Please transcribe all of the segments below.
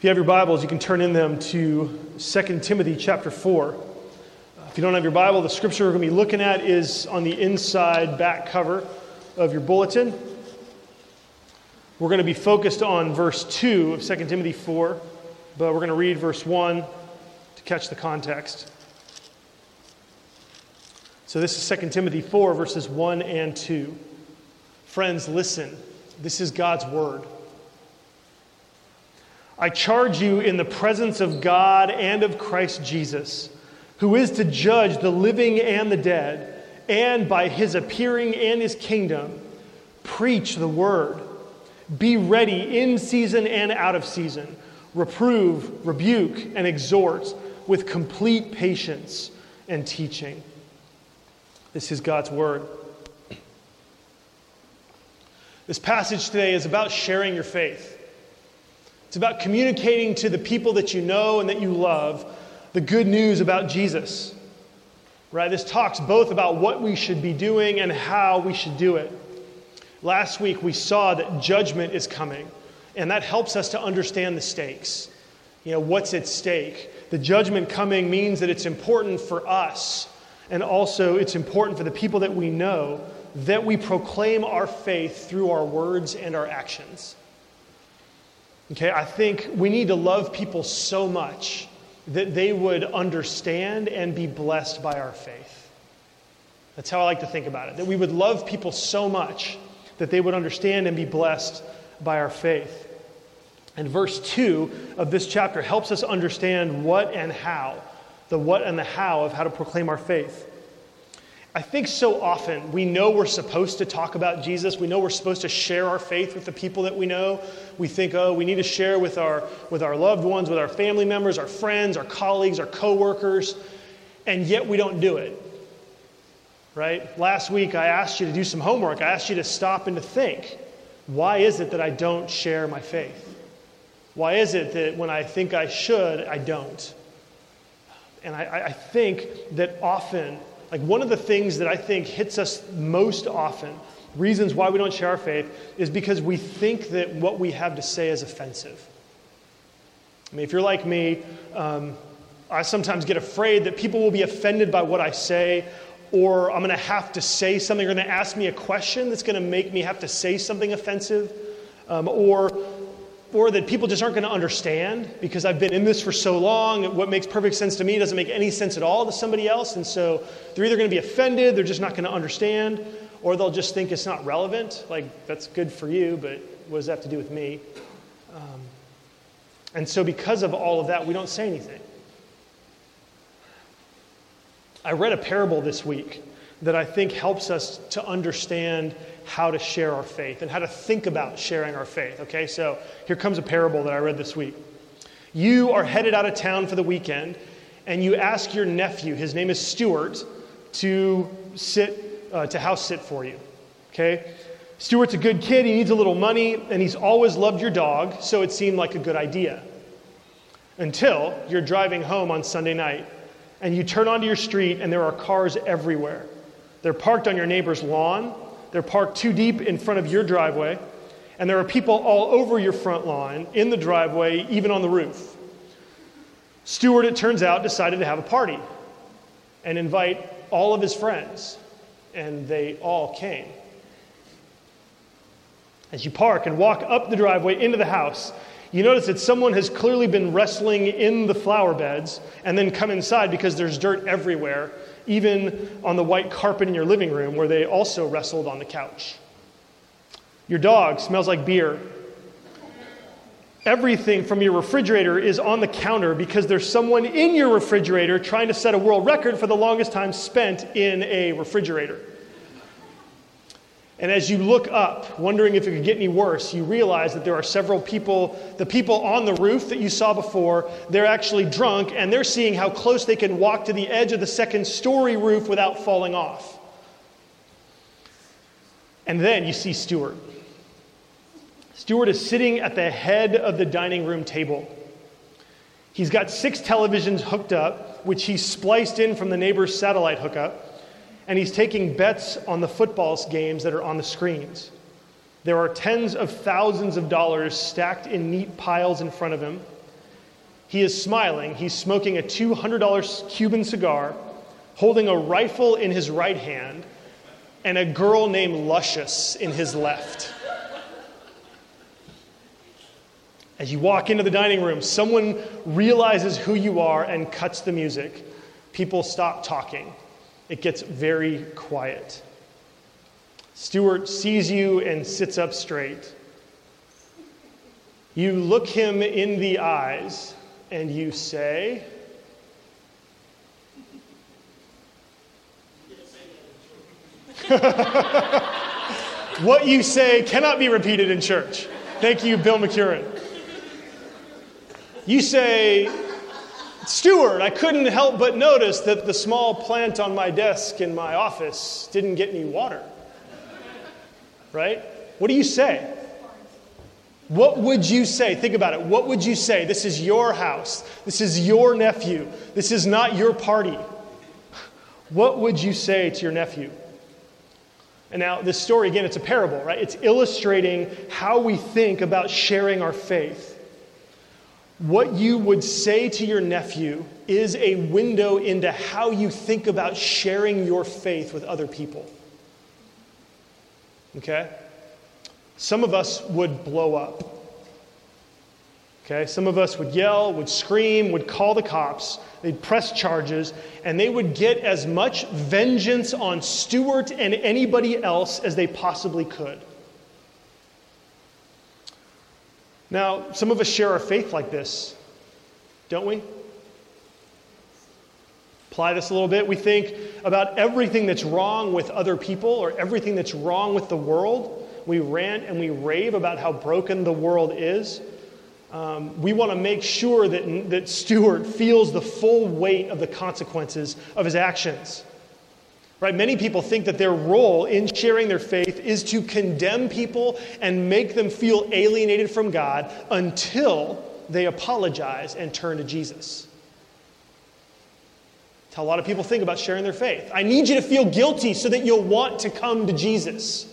If you have your Bibles, you can turn in them to 2 Timothy chapter 4. If you don't have your Bible, the scripture we're going to be looking at is on the inside back cover of your bulletin. We're going to be focused on verse 2 of 2 Timothy 4, but we're going to read verse 1 to catch the context. So this is 2 Timothy 4, verses 1 and 2. Friends, listen. This is God's word. I charge you in the presence of God and of Christ Jesus, who is to judge the living and the dead, and by his appearing and his kingdom, preach the word. Be ready in season and out of season. Reprove, rebuke, and exhort with complete patience and teaching. This is God's word. This passage today is about sharing your faith. It's about communicating to the people that you know and that you love the good news about Jesus. Right? This talks both about what we should be doing and how we should do it. Last week we saw that judgment is coming, and that helps us to understand the stakes. You know, what's at stake? The judgment coming means that it's important for us, and also it's important for the people that we know that we proclaim our faith through our words and our actions. Okay, I think we need to love people so much that they would understand and be blessed by our faith. That's how I like to think about it. That we would love people so much that they would understand and be blessed by our faith. And verse 2 of this chapter helps us understand what and how, the what and the how of how to proclaim our faith. I think so often we know we're supposed to talk about Jesus. We know we're supposed to share our faith with the people that we know. We think, oh, we need to share with our, with our loved ones, with our family members, our friends, our colleagues, our coworkers, and yet we don't do it. Right? Last week I asked you to do some homework. I asked you to stop and to think. Why is it that I don't share my faith? Why is it that when I think I should, I don't? And I, I think that often like one of the things that I think hits us most often, reasons why we don't share our faith, is because we think that what we have to say is offensive. I mean, if you're like me, um, I sometimes get afraid that people will be offended by what I say, or I'm going to have to say something, or they're going to ask me a question that's going to make me have to say something offensive, um, or or that people just aren't going to understand because I've been in this for so long. What makes perfect sense to me doesn't make any sense at all to somebody else. And so they're either going to be offended, they're just not going to understand, or they'll just think it's not relevant. Like, that's good for you, but what does that have to do with me? Um, and so, because of all of that, we don't say anything. I read a parable this week that I think helps us to understand how to share our faith and how to think about sharing our faith. Okay, so here comes a parable that I read this week. You are headed out of town for the weekend, and you ask your nephew, his name is Stuart, to sit, uh, to house sit for you. Okay? Stuart's a good kid, he needs a little money, and he's always loved your dog, so it seemed like a good idea. Until you're driving home on Sunday night, and you turn onto your street, and there are cars everywhere. They're parked on your neighbor's lawn, they're parked too deep in front of your driveway, and there are people all over your front lawn, in the driveway, even on the roof. Stuart, it turns out, decided to have a party and invite all of his friends, and they all came. As you park and walk up the driveway into the house, you notice that someone has clearly been wrestling in the flower beds and then come inside because there's dirt everywhere even on the white carpet in your living room where they also wrestled on the couch. Your dog smells like beer. Everything from your refrigerator is on the counter because there's someone in your refrigerator trying to set a world record for the longest time spent in a refrigerator. And as you look up, wondering if it could get any worse, you realize that there are several people, the people on the roof that you saw before, they're actually drunk and they're seeing how close they can walk to the edge of the second story roof without falling off. And then you see Stuart. Stuart is sitting at the head of the dining room table. He's got six televisions hooked up, which he spliced in from the neighbor's satellite hookup and he's taking bets on the football games that are on the screens. There are tens of thousands of dollars stacked in neat piles in front of him, He is smiling. He's smoking a $200 Cuban cigar, holding a rifle in his right hand, and a girl named Luscious in his left. As you walk into the dining room, someone realizes who you are and cuts the music. People stop talking. It gets very quiet. Stuart sees you and sits up straight. You look him in the eyes and you say, What you say cannot be repeated in church. Thank you, Bill McCurran. You say, Stuart, I couldn't help but notice that the small plant on my desk in my office didn't get any water. Right? What do you say? What would you say? Think about it. What would you say? This is your house. This is your nephew. This is not your party. What would you say to your nephew? And now, this story, again, it's a parable, right? It's illustrating how we think about sharing our faith. What you would say to your nephew is a window into how you think about sharing your faith with other people. Okay? Some of us would blow up. Okay? Some of us would yell, would scream, would call the cops, they'd press charges, and they would get as much vengeance on Stuart and anybody else as they possibly could. Now, some of us share our faith like this, don't we? Apply this a little bit. We think about everything that's wrong with other people or everything that's wrong with the world. We rant and we rave about how broken the world is. Um, we want to make sure that, that Stuart feels the full weight of the consequences of his actions. Right? Many people think that their role in sharing their faith is to condemn people and make them feel alienated from God until they apologize and turn to Jesus. That's how a lot of people think about sharing their faith. I need you to feel guilty so that you'll want to come to Jesus.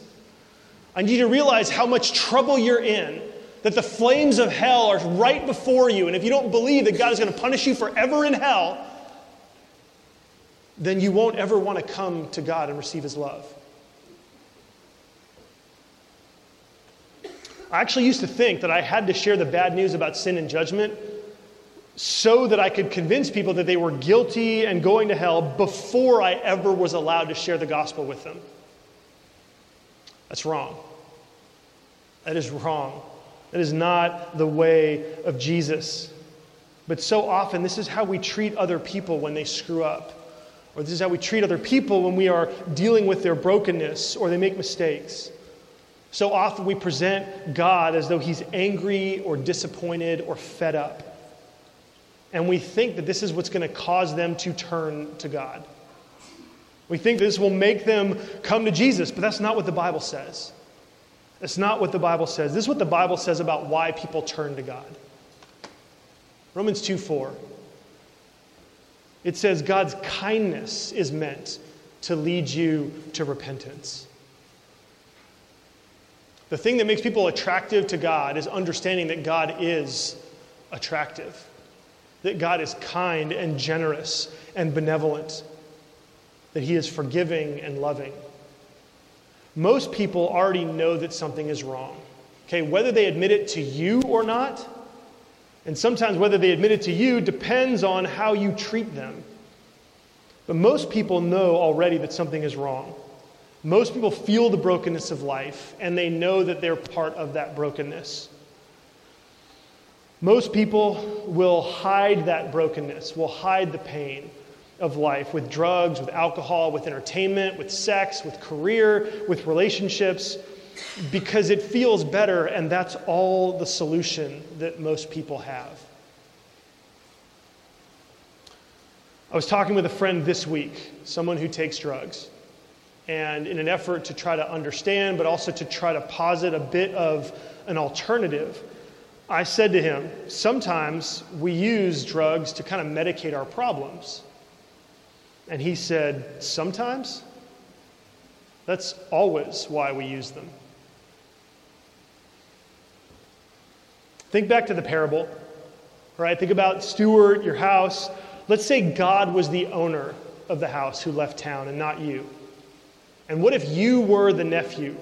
I need you to realize how much trouble you're in, that the flames of hell are right before you, and if you don't believe that God is going to punish you forever in hell, then you won't ever want to come to God and receive His love. I actually used to think that I had to share the bad news about sin and judgment so that I could convince people that they were guilty and going to hell before I ever was allowed to share the gospel with them. That's wrong. That is wrong. That is not the way of Jesus. But so often, this is how we treat other people when they screw up. Or this is how we treat other people when we are dealing with their brokenness or they make mistakes. So often we present God as though he's angry or disappointed or fed up. And we think that this is what's going to cause them to turn to God. We think this will make them come to Jesus, but that's not what the Bible says. That's not what the Bible says. This is what the Bible says about why people turn to God. Romans 2 4. It says God's kindness is meant to lead you to repentance. The thing that makes people attractive to God is understanding that God is attractive, that God is kind and generous and benevolent, that He is forgiving and loving. Most people already know that something is wrong. Okay, whether they admit it to you or not, and sometimes whether they admit it to you depends on how you treat them. But most people know already that something is wrong. Most people feel the brokenness of life and they know that they're part of that brokenness. Most people will hide that brokenness, will hide the pain of life with drugs, with alcohol, with entertainment, with sex, with career, with relationships because it feels better, and that's all the solution that most people have. I was talking with a friend this week, someone who takes drugs. And in an effort to try to understand, but also to try to posit a bit of an alternative, I said to him, Sometimes we use drugs to kind of medicate our problems. And he said, Sometimes? That's always why we use them. Think back to the parable. right? Think about Stuart, your house. Let's say God was the owner of the house who left town and not you. And what if you were the nephew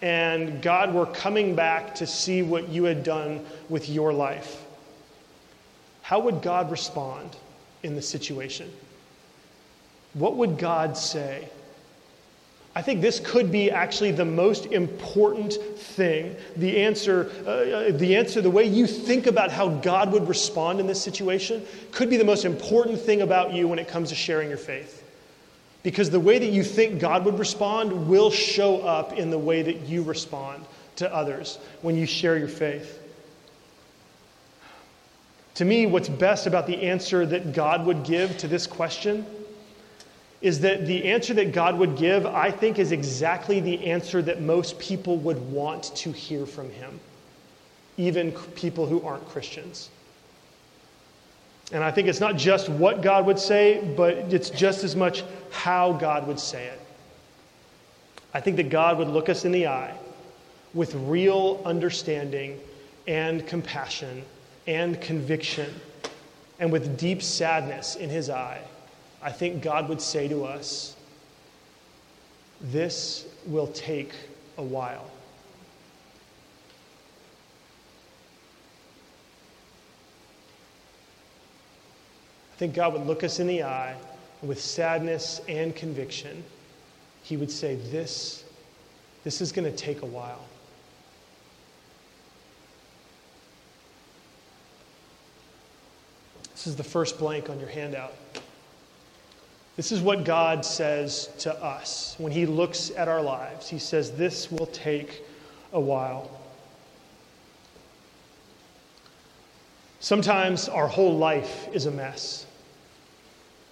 and God were coming back to see what you had done with your life? How would God respond in the situation? What would God say? I think this could be actually the most important thing. The answer, uh, uh, the answer, the way you think about how God would respond in this situation could be the most important thing about you when it comes to sharing your faith. Because the way that you think God would respond will show up in the way that you respond to others when you share your faith. To me, what's best about the answer that God would give to this question is that the answer that God would give, I think, is exactly the answer that most people would want to hear from Him, even people who aren't Christians. And I think it's not just what God would say, but it's just as much how God would say it. I think that God would look us in the eye with real understanding and compassion and conviction and with deep sadness in his eye I think God would say to us, This will take a while. I think God would look us in the eye with sadness and conviction. He would say, This, this is going to take a while. This is the first blank on your handout. This is what God says to us when He looks at our lives. He says, This will take a while. Sometimes our whole life is a mess.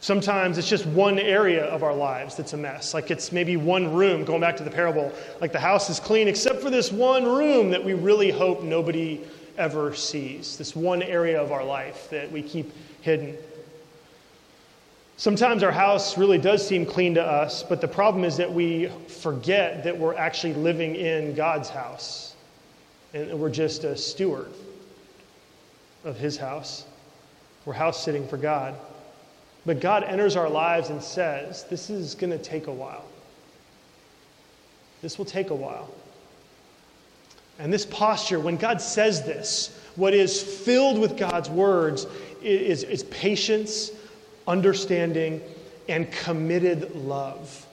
Sometimes it's just one area of our lives that's a mess. Like it's maybe one room, going back to the parable, like the house is clean except for this one room that we really hope nobody ever sees. This one area of our life that we keep hidden. Sometimes our house really does seem clean to us, but the problem is that we forget that we're actually living in God's house. And we're just a steward of His house. We're house sitting for God. But God enters our lives and says, This is going to take a while. This will take a while. And this posture, when God says this, what is filled with God's words is, is patience understanding, and committed love.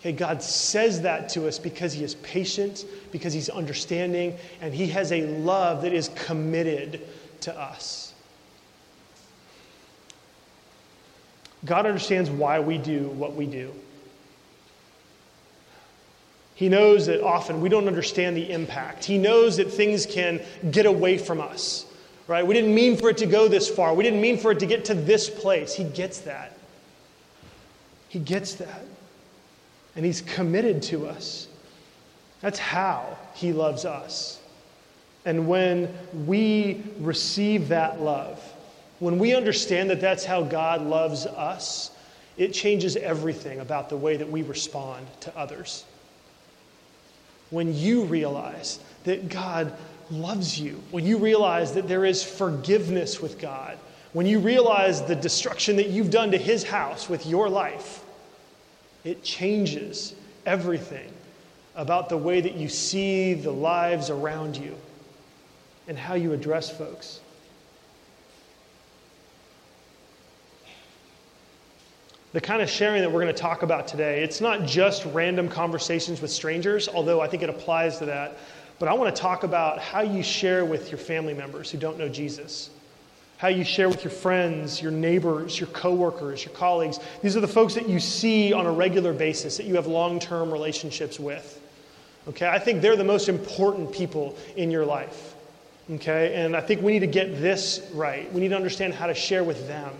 Okay, God says that to us because He is patient, because He's understanding, and He has a love that is committed to us. God understands why we do what we do. He knows that often we don't understand the impact. He knows that things can get away from us right? We didn't mean for it to go this far. We didn't mean for it to get to this place. He gets that. He gets that. And He's committed to us. That's how He loves us. And when we receive that love, when we understand that that's how God loves us, it changes everything about the way that we respond to others. When you realize that God loves you, when you realize that there is forgiveness with God, when you realize the destruction that you've done to his house with your life, it changes everything about the way that you see the lives around you and how you address folks. The kind of sharing that we're going to talk about today, it's not just random conversations with strangers, although I think it applies to that. But I want to talk about how you share with your family members who don't know Jesus. How you share with your friends, your neighbors, your coworkers, your colleagues. These are the folks that you see on a regular basis, that you have long term relationships with. Okay, I think they're the most important people in your life. Okay, and I think we need to get this right. We need to understand how to share with them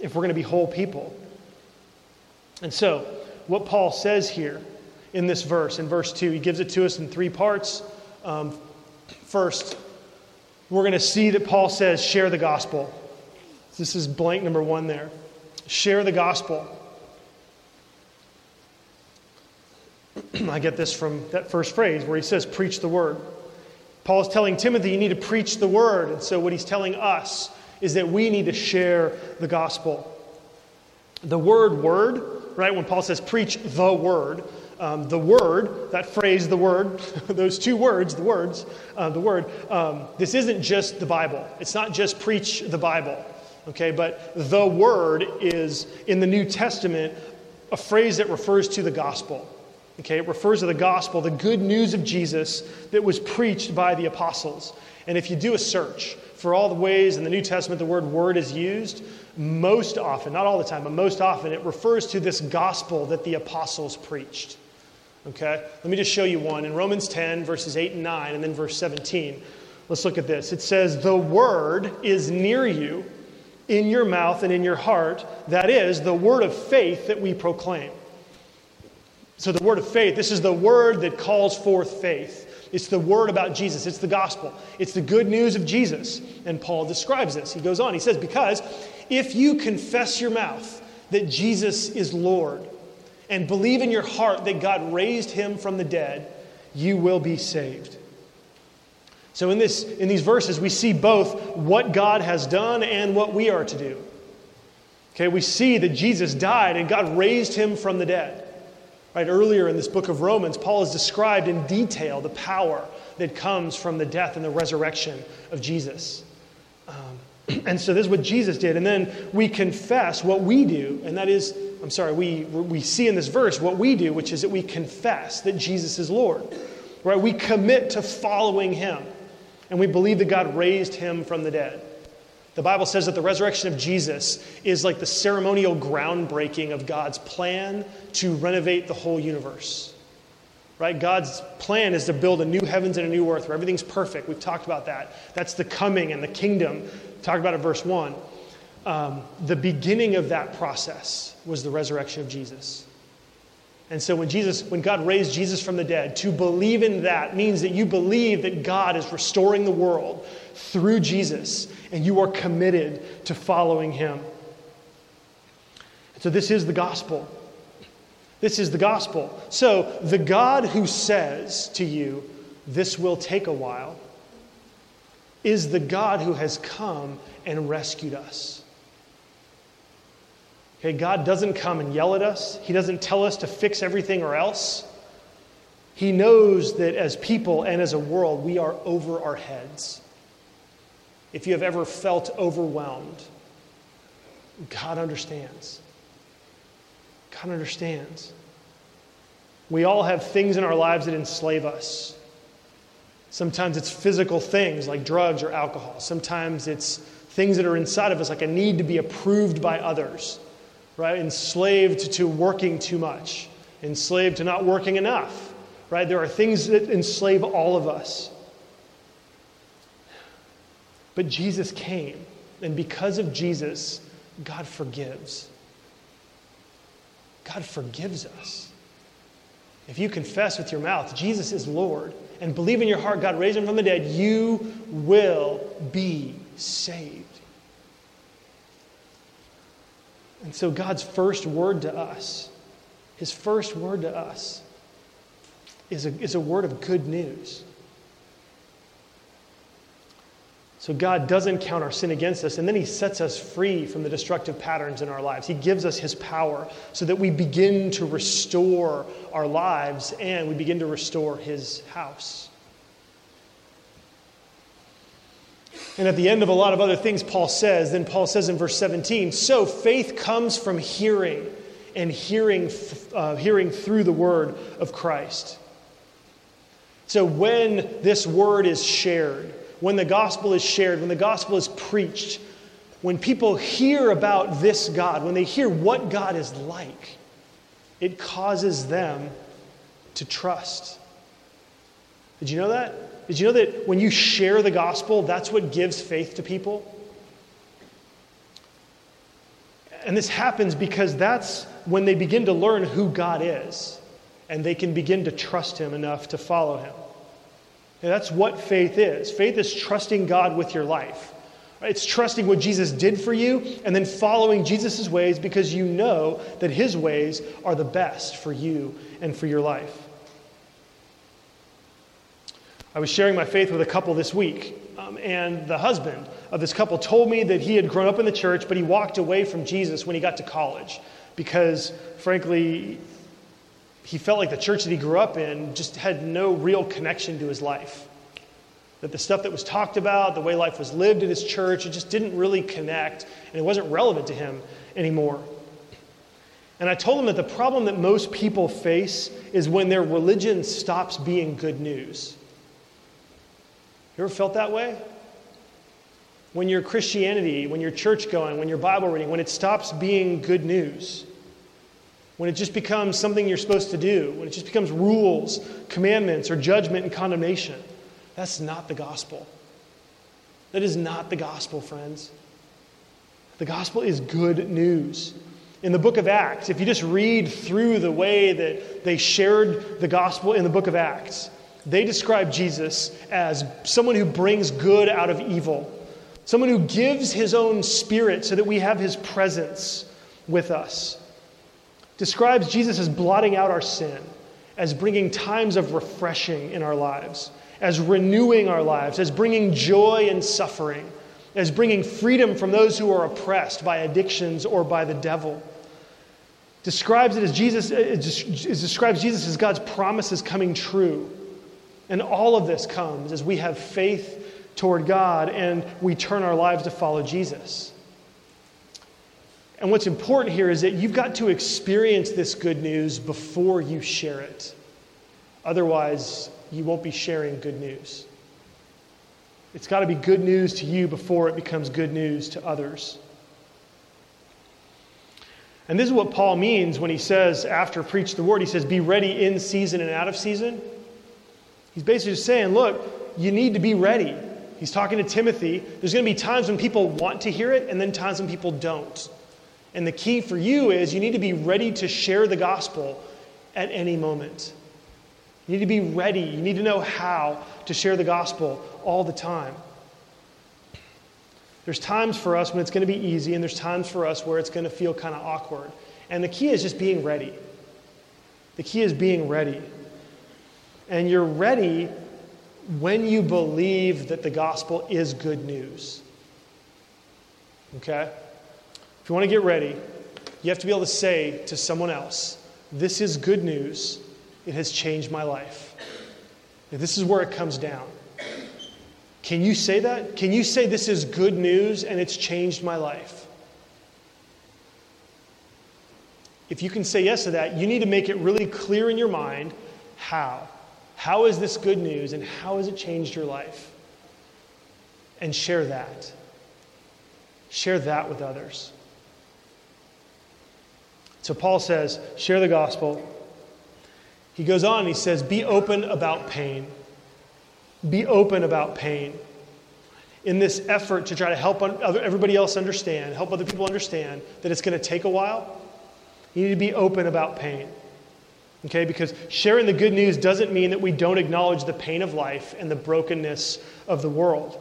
if we're going to be whole people. And so, what Paul says here in this verse, in verse 2. He gives it to us in three parts. Um, first, we're going to see that Paul says, share the gospel. This is blank number one there. Share the gospel. I get this from that first phrase where he says, preach the word. Paul is telling Timothy, you need to preach the word. And so, what he's telling us is that we need to share the gospel. The word, word, right? When Paul says preach the word, um, the word, that phrase, the word, those two words, the words, uh, the word, um, this isn't just the Bible. It's not just preach the Bible, okay? But the word is, in the New Testament, a phrase that refers to the gospel. Okay, it refers to the gospel, the good news of Jesus that was preached by the apostles. And if you do a search for all the ways in the New Testament the word word is used, most often, not all the time, but most often, it refers to this gospel that the apostles preached. Okay? Let me just show you one. In Romans 10, verses 8 and 9, and then verse 17, let's look at this. It says, The word is near you, in your mouth and in your heart. That is, the word of faith that we proclaim. So, the word of faith, this is the word that calls forth faith. It's the word about Jesus. It's the gospel. It's the good news of Jesus. And Paul describes this. He goes on, he says, Because if you confess your mouth that Jesus is Lord and believe in your heart that God raised him from the dead, you will be saved. So, in, this, in these verses, we see both what God has done and what we are to do. Okay, we see that Jesus died and God raised him from the dead. Right, earlier in this book of Romans, Paul has described in detail the power that comes from the death and the resurrection of Jesus. Um, and so this is what Jesus did. And then we confess what we do, and that is, I'm sorry, we, we see in this verse what we do, which is that we confess that Jesus is Lord. Right? We commit to following him, and we believe that God raised him from the dead. The Bible says that the resurrection of Jesus is like the ceremonial groundbreaking of God's plan to renovate the whole universe. Right? God's plan is to build a new heavens and a new earth where everything's perfect. We've talked about that. That's the coming and the kingdom. Talked about it verse 1. Um, the beginning of that process was the resurrection of Jesus. And so when Jesus, when God raised Jesus from the dead, to believe in that means that you believe that God is restoring the world through Jesus, and you are committed to following him. So this is the gospel. This is the gospel. So the God who says to you, this will take a while, is the God who has come and rescued us. Okay, God doesn't come and yell at us. He doesn't tell us to fix everything or else. He knows that as people and as a world, we are over our heads. If you have ever felt overwhelmed, God understands. God understands. We all have things in our lives that enslave us. Sometimes it's physical things like drugs or alcohol. Sometimes it's things that are inside of us, like a need to be approved by others right? Enslaved to working too much, enslaved to not working enough, right? There are things that enslave all of us. But Jesus came, and because of Jesus, God forgives. God forgives us. If you confess with your mouth, Jesus is Lord, and believe in your heart God raised him from the dead, you will be saved. And so, God's first word to us, his first word to us, is a, is a word of good news. So, God doesn't count our sin against us, and then He sets us free from the destructive patterns in our lives. He gives us His power so that we begin to restore our lives and we begin to restore His house. And at the end of a lot of other things Paul says, then Paul says in verse 17, so faith comes from hearing, and hearing, uh, hearing through the word of Christ. So when this word is shared, when the gospel is shared, when the gospel is preached, when people hear about this God, when they hear what God is like, it causes them to trust. Did you know that? Did you know that when you share the gospel, that's what gives faith to people? And this happens because that's when they begin to learn who God is and they can begin to trust Him enough to follow Him. And that's what faith is. Faith is trusting God with your life. It's trusting what Jesus did for you and then following Jesus' ways because you know that His ways are the best for you and for your life. I was sharing my faith with a couple this week, um, and the husband of this couple told me that he had grown up in the church, but he walked away from Jesus when he got to college because, frankly, he felt like the church that he grew up in just had no real connection to his life. That the stuff that was talked about, the way life was lived in his church, it just didn't really connect and it wasn't relevant to him anymore. And I told him that the problem that most people face is when their religion stops being good news. You ever felt that way? When your Christianity, when your church going, when your Bible reading, when it stops being good news, when it just becomes something you're supposed to do, when it just becomes rules, commandments, or judgment and condemnation. That's not the gospel. That is not the gospel, friends. The gospel is good news. In the book of Acts, if you just read through the way that they shared the gospel in the book of Acts, they describe Jesus as someone who brings good out of evil, someone who gives his own spirit so that we have his presence with us. Describes Jesus as blotting out our sin, as bringing times of refreshing in our lives as renewing our lives, as bringing joy in suffering, as bringing freedom from those who are oppressed by addictions or by the devil. Describes it as Jesus, uh, it describes Jesus as God's promises coming true. And all of this comes as we have faith toward God and we turn our lives to follow Jesus. And what's important here is that you've got to experience this good news before you share it. Otherwise, you won't be sharing good news. It's got to be good news to you before it becomes good news to others. And this is what Paul means when he says, after preach the word, he says, be ready in season and out of season. He's basically just saying, look, you need to be ready. He's talking to Timothy. There's going to be times when people want to hear it and then times when people don't. And the key for you is you need to be ready to share the gospel at any moment. You need to be ready. You need to know how to share the gospel all the time. There's times for us when it's going to be easy, and there's times for us where it's going to feel kind of awkward. And the key is just being ready. The key is being ready. And you're ready when you believe that the gospel is good news. Okay? If you want to get ready, you have to be able to say to someone else, This is good news it has changed my life. this is where it comes down. Can you say that? Can you say this is good news and it's changed my life? If you can say yes to that, you need to make it really clear in your mind how. How is this good news and how has it changed your life? And share that. Share that with others. So Paul says, share the gospel, he goes on he says, Be open about pain. Be open about pain. In this effort to try to help everybody else understand, help other people understand that it's going to take a while, you need to be open about pain. Okay? Because sharing the good news doesn't mean that we don't acknowledge the pain of life and the brokenness of the world.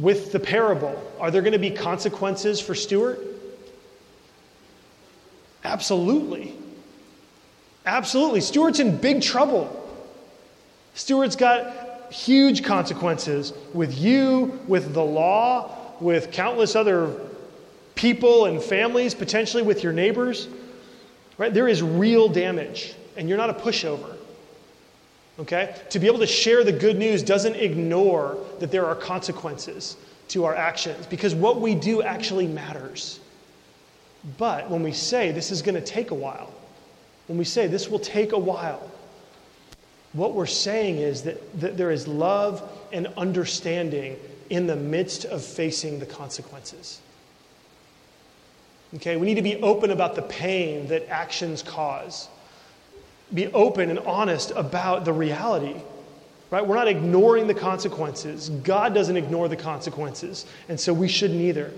With the parable, are there going to be consequences for Stuart? Absolutely. Absolutely. Stuart's in big trouble. Stuart's got huge consequences with you, with the law, with countless other people and families, potentially with your neighbors. Right? There is real damage, and you're not a pushover. Okay? To be able to share the good news doesn't ignore that there are consequences to our actions because what we do actually matters. But when we say this is going to take a while, when we say this will take a while, what we're saying is that, that there is love and understanding in the midst of facing the consequences. Okay, we need to be open about the pain that actions cause. Be open and honest about the reality. Right? We're not ignoring the consequences. God doesn't ignore the consequences, and so we shouldn't either.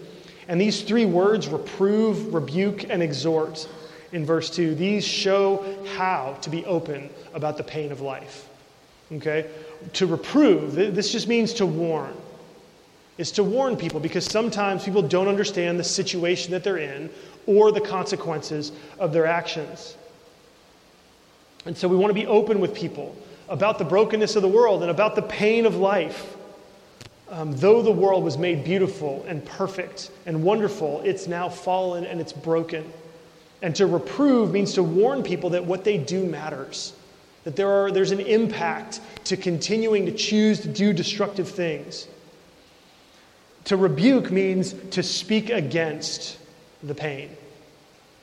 And these three words reprove, rebuke, and exhort in verse 2. These show how to be open about the pain of life. Okay? To reprove, this just means to warn. It's to warn people because sometimes people don't understand the situation that they're in or the consequences of their actions. And so we want to be open with people about the brokenness of the world and about the pain of life. Um, though the world was made beautiful and perfect and wonderful, it's now fallen and it's broken. And to reprove means to warn people that what they do matters, that there are, there's an impact to continuing to choose to do destructive things. To rebuke means to speak against the pain.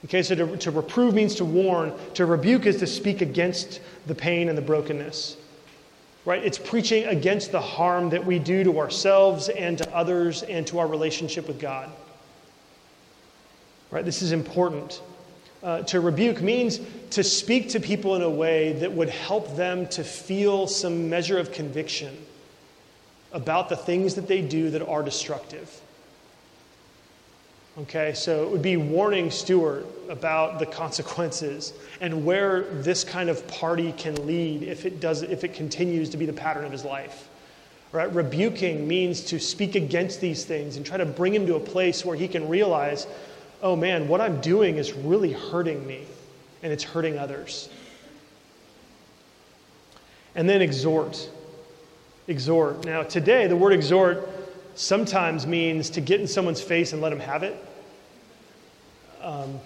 Okay, so to, to reprove means to warn. To rebuke is to speak against the pain and the brokenness. Right? It's preaching against the harm that we do to ourselves and to others and to our relationship with God. Right? This is important. Uh, to rebuke means to speak to people in a way that would help them to feel some measure of conviction about the things that they do that are destructive. Okay, so it would be warning Stuart about the consequences and where this kind of party can lead if it does if it continues to be the pattern of his life. Right? Rebuking means to speak against these things and try to bring him to a place where he can realize, oh man, what I'm doing is really hurting me and it's hurting others. And then exhort. Exhort. Now, today, the word exhort sometimes means to get in someone's face and let them have it. Um,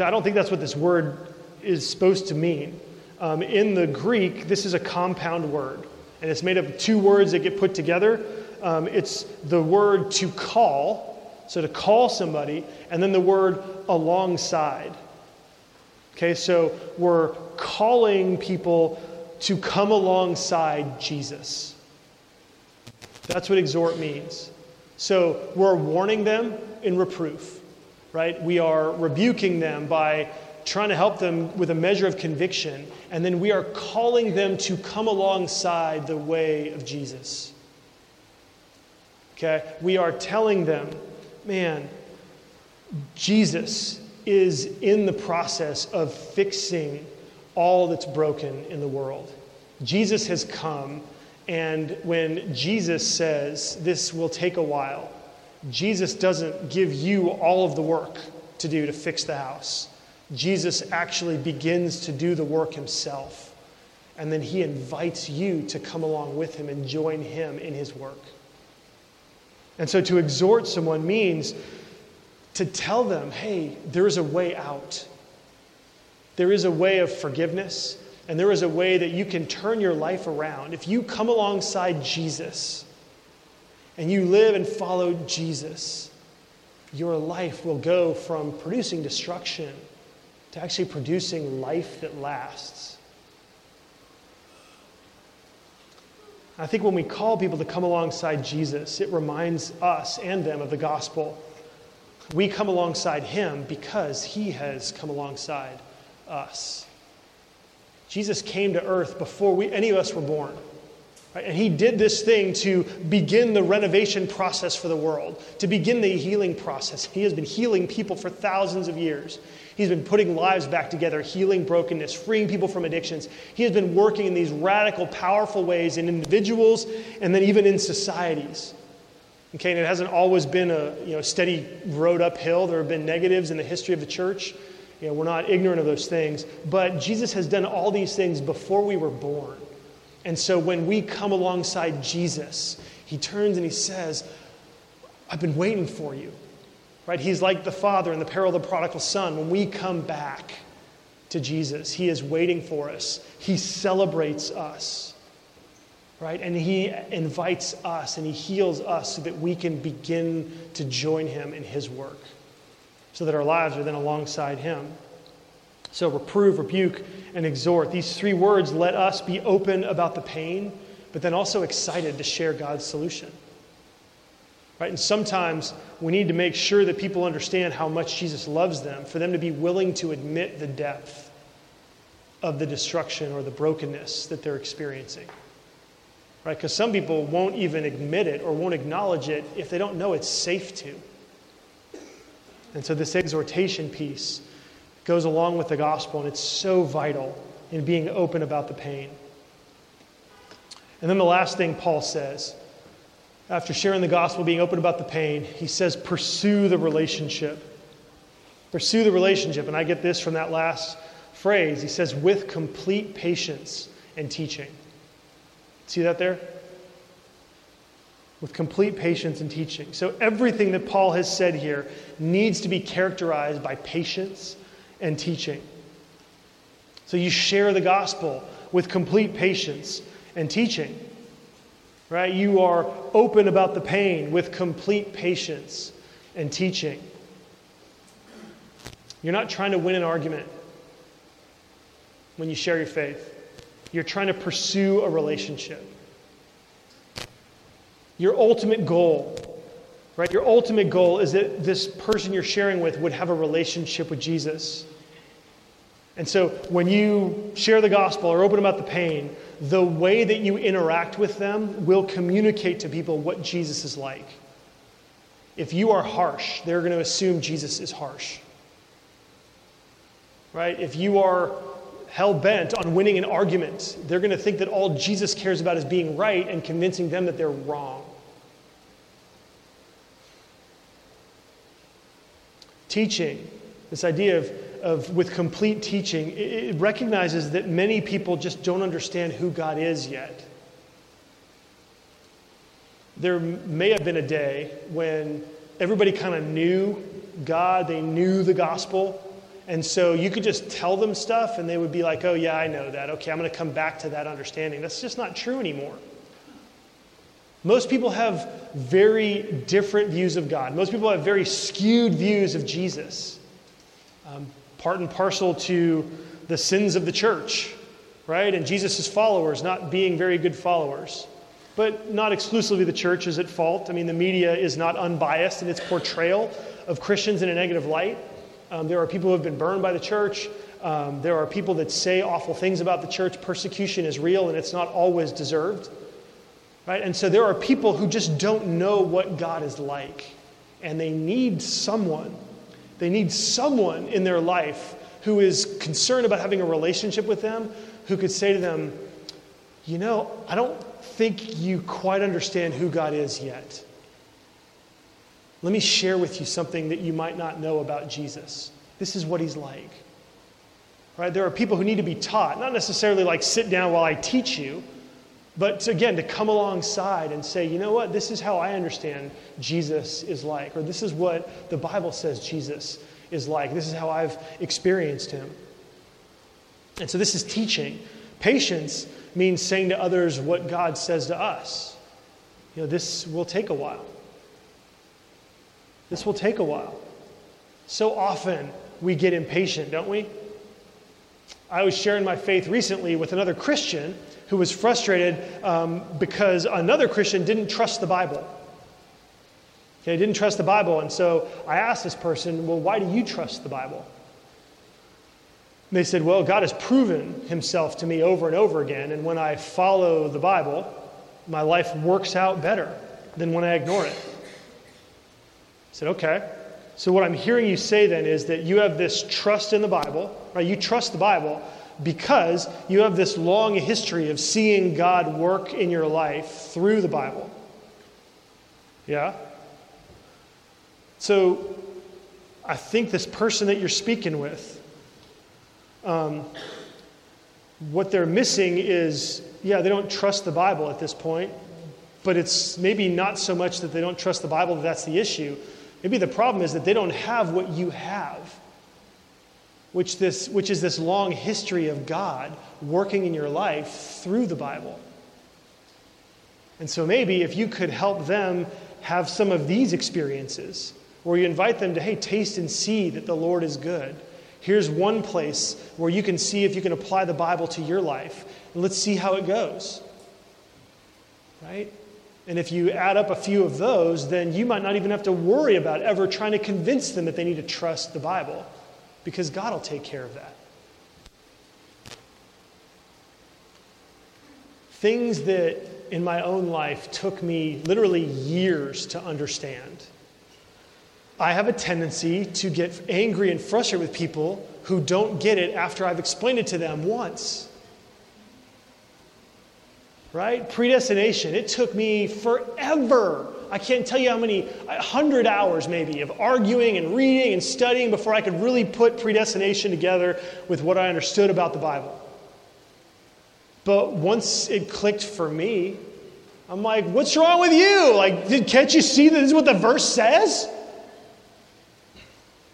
I don't think that's what this word is supposed to mean. Um, in the Greek, this is a compound word, and it's made of two words that get put together. Um, it's the word to call, so to call somebody, and then the word alongside. Okay, so we're calling people to come alongside Jesus. That's what exhort means. So we're warning them in reproof, right? We are rebuking them by trying to help them with a measure of conviction, and then we are calling them to come alongside the way of Jesus. Okay? We are telling them, man, Jesus is in the process of fixing all that's broken in the world. Jesus has come and when Jesus says this will take a while, Jesus doesn't give you all of the work to do to fix the house. Jesus actually begins to do the work himself. And then he invites you to come along with him and join him in his work. And so to exhort someone means to tell them, hey, there is a way out. There is a way of forgiveness. And there is a way that you can turn your life around. If you come alongside Jesus and you live and follow Jesus, your life will go from producing destruction to actually producing life that lasts. I think when we call people to come alongside Jesus, it reminds us and them of the gospel. We come alongside him because he has come alongside us. Jesus came to earth before we, any of us were born. And he did this thing to begin the renovation process for the world, to begin the healing process. He has been healing people for thousands of years. He's been putting lives back together, healing brokenness, freeing people from addictions. He has been working in these radical, powerful ways in individuals and then even in societies. Okay, and it hasn't always been a you know, steady road uphill. There have been negatives in the history of the church. You know, we're not ignorant of those things. But Jesus has done all these things before we were born. And so when we come alongside Jesus, he turns and he says, I've been waiting for you. Right? He's like the father in the parable of the prodigal son. When we come back to Jesus, he is waiting for us. He celebrates us. Right? And he invites us and he heals us so that we can begin to join him in his work so that our lives are then alongside Him. So, reprove, rebuke, and exhort. These three words let us be open about the pain, but then also excited to share God's solution. Right? And sometimes we need to make sure that people understand how much Jesus loves them, for them to be willing to admit the depth of the destruction or the brokenness that they're experiencing. Right? Because some people won't even admit it or won't acknowledge it if they don't know it's safe to. And so this exhortation piece goes along with the gospel, and it's so vital in being open about the pain. And then the last thing Paul says, after sharing the gospel, being open about the pain, he says, pursue the relationship. Pursue the relationship. And I get this from that last phrase. He says, with complete patience and teaching. See that there? With complete patience and teaching. So, everything that Paul has said here needs to be characterized by patience and teaching. So, you share the gospel with complete patience and teaching. Right? You are open about the pain with complete patience and teaching. You're not trying to win an argument when you share your faith. You're trying to pursue a relationship. Your ultimate goal, right? Your ultimate goal is that this person you're sharing with would have a relationship with Jesus. And so when you share the gospel or open about the pain, the way that you interact with them will communicate to people what Jesus is like. If you are harsh, they're going to assume Jesus is harsh. Right? If you are hell bent on winning an argument, they're going to think that all Jesus cares about is being right and convincing them that they're wrong. Teaching, this idea of, of with complete teaching, it, it recognizes that many people just don't understand who God is yet. There may have been a day when everybody kind of knew God, they knew the gospel, and so you could just tell them stuff and they would be like, oh, yeah, I know that. Okay, I'm going to come back to that understanding. That's just not true anymore. Most people have very different views of God. Most people have very skewed views of Jesus. Um, part and parcel to the sins of the church, right? And Jesus' followers not being very good followers. But not exclusively the church is at fault. I mean, the media is not unbiased in its portrayal of Christians in a negative light. Um, there are people who have been burned by the church. Um, there are people that say awful things about the church. Persecution is real and it's not always deserved. Right? And so there are people who just don't know what God is like. And they need someone. They need someone in their life who is concerned about having a relationship with them, who could say to them, You know, I don't think you quite understand who God is yet. Let me share with you something that you might not know about Jesus. This is what he's like. Right? There are people who need to be taught, not necessarily like sit down while I teach you, but to, again, to come alongside and say, you know what, this is how I understand Jesus is like, or this is what the Bible says Jesus is like. This is how I've experienced him. And so this is teaching. Patience means saying to others what God says to us. You know, this will take a while. This will take a while. So often we get impatient, don't we? I was sharing my faith recently with another Christian who was frustrated um, because another Christian didn't trust the Bible. Okay, didn't trust the Bible. And so I asked this person, Well, why do you trust the Bible? And they said, Well, God has proven himself to me over and over again. And when I follow the Bible, my life works out better than when I ignore it I said, okay. So, what I'm hearing you say then is that you have this trust in the Bible, right? You trust the Bible because you have this long history of seeing God work in your life through the Bible. Yeah? So, I think this person that you're speaking with, um, what they're missing is, yeah, they don't trust the Bible at this point, but it's maybe not so much that they don't trust the Bible that that's the issue. Maybe the problem is that they don't have what you have, which, this, which is this long history of God working in your life through the Bible. And so maybe if you could help them have some of these experiences, where you invite them to, hey, taste and see that the Lord is good. Here's one place where you can see if you can apply the Bible to your life, and let's see how it goes. Right? And if you add up a few of those, then you might not even have to worry about ever trying to convince them that they need to trust the Bible because God will take care of that. Things that in my own life took me literally years to understand. I have a tendency to get angry and frustrated with people who don't get it after I've explained it to them once right? Predestination. It took me forever. I can't tell you how many, 100 hours maybe, of arguing and reading and studying before I could really put predestination together with what I understood about the Bible. But once it clicked for me, I'm like, what's wrong with you? Like, did, can't you see that this is what the verse says?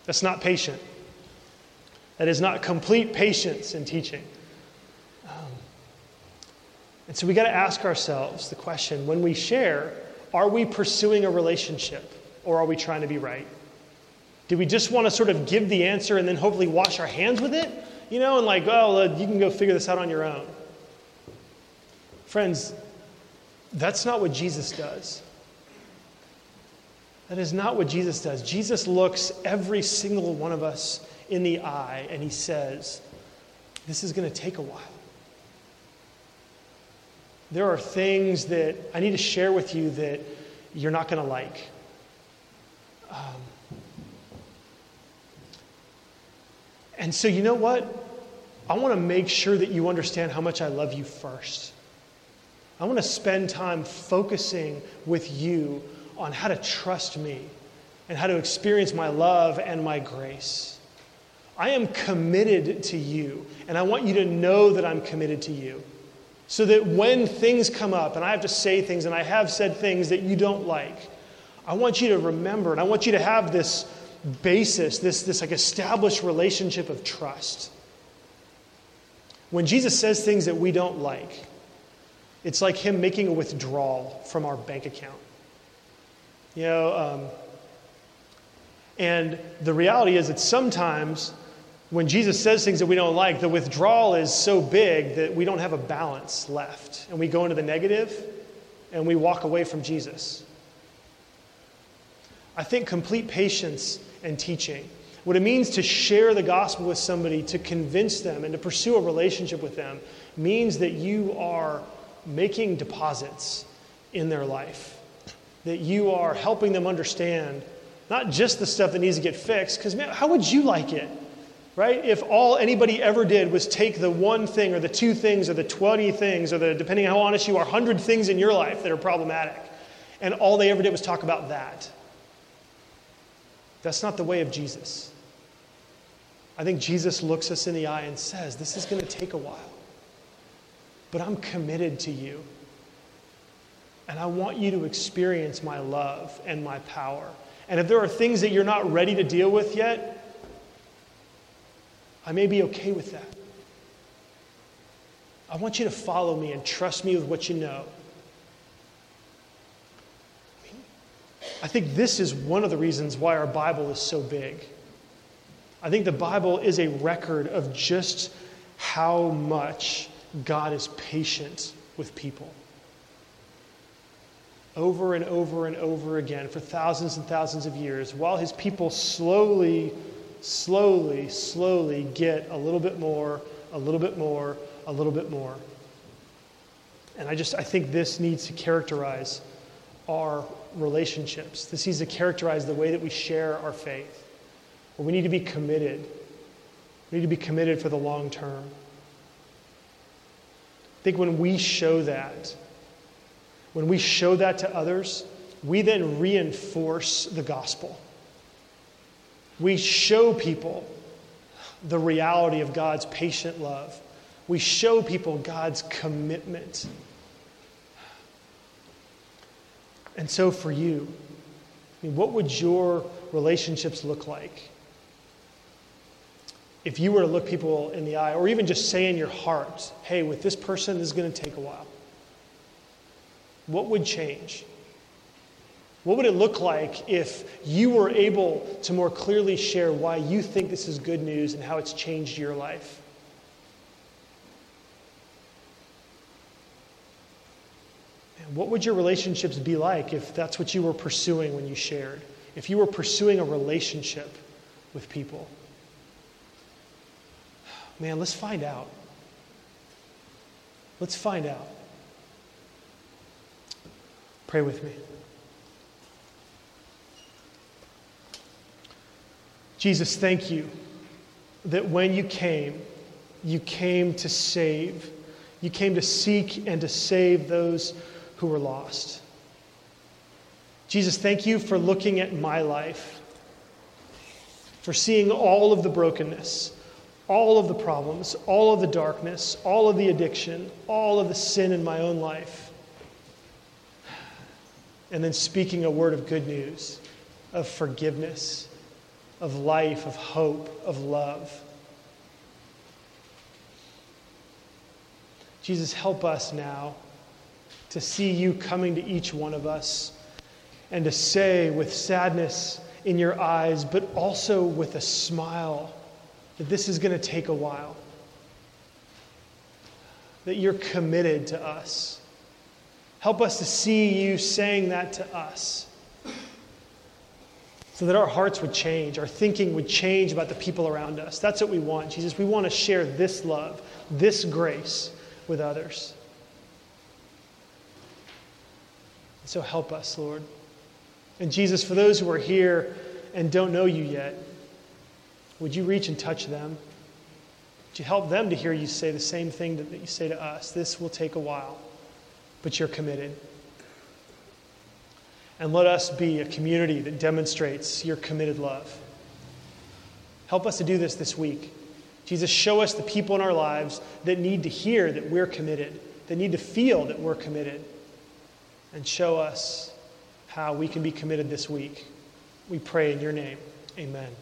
That's not patient. That is not complete patience in teaching. Um, and so we got to ask ourselves the question when we share, are we pursuing a relationship or are we trying to be right? Do we just want to sort of give the answer and then hopefully wash our hands with it? You know, and like, oh, you can go figure this out on your own. Friends, that's not what Jesus does. That is not what Jesus does. Jesus looks every single one of us in the eye and he says, This is going to take a while. There are things that I need to share with you that you're not going to like. Um, and so, you know what? I want to make sure that you understand how much I love you first. I want to spend time focusing with you on how to trust me and how to experience my love and my grace. I am committed to you, and I want you to know that I'm committed to you. So that when things come up and I have to say things and I have said things that you don't like, I want you to remember and I want you to have this basis, this, this like established relationship of trust. When Jesus says things that we don't like, it's like him making a withdrawal from our bank account. You know, um, and the reality is that sometimes when Jesus says things that we don't like, the withdrawal is so big that we don't have a balance left. And we go into the negative and we walk away from Jesus. I think complete patience and teaching, what it means to share the gospel with somebody, to convince them, and to pursue a relationship with them, means that you are making deposits in their life, that you are helping them understand not just the stuff that needs to get fixed, because man, how would you like it? Right? If all anybody ever did was take the one thing or the two things or the 20 things or the, depending on how honest you are, 100 things in your life that are problematic, and all they ever did was talk about that. That's not the way of Jesus. I think Jesus looks us in the eye and says, This is going to take a while, but I'm committed to you. And I want you to experience my love and my power. And if there are things that you're not ready to deal with yet, I may be okay with that. I want you to follow me and trust me with what you know. I think this is one of the reasons why our Bible is so big. I think the Bible is a record of just how much God is patient with people. Over and over and over again for thousands and thousands of years, while his people slowly slowly, slowly get a little bit more, a little bit more, a little bit more. And I just, I think this needs to characterize our relationships. This needs to characterize the way that we share our faith. We need to be committed. We need to be committed for the long term. I think when we show that, when we show that to others, we then reinforce the gospel we show people the reality of God's patient love. We show people God's commitment. And so, for you, I mean, what would your relationships look like if you were to look people in the eye, or even just say in your heart, hey, with this person, this is going to take a while? What would change? What would it look like if you were able to more clearly share why you think this is good news and how it's changed your life? What would your relationships be like if that's what you were pursuing when you shared? If you were pursuing a relationship with people? Man, let's find out. Let's find out. Pray with me. Jesus, thank you that when you came, you came to save. You came to seek and to save those who were lost. Jesus, thank you for looking at my life, for seeing all of the brokenness, all of the problems, all of the darkness, all of the addiction, all of the sin in my own life. And then speaking a word of good news, of forgiveness, of life, of hope, of love. Jesus, help us now to see you coming to each one of us and to say with sadness in your eyes, but also with a smile, that this is going to take a while. That you're committed to us. Help us to see you saying that to us so that our hearts would change, our thinking would change about the people around us. That's what we want, Jesus. We want to share this love, this grace with others. So help us, Lord. And Jesus, for those who are here and don't know you yet, would you reach and touch them? Would you help them to hear you say the same thing that you say to us? This will take a while, but you're committed. And let us be a community that demonstrates your committed love. Help us to do this this week. Jesus, show us the people in our lives that need to hear that we're committed, that need to feel that we're committed, and show us how we can be committed this week. We pray in your name. Amen.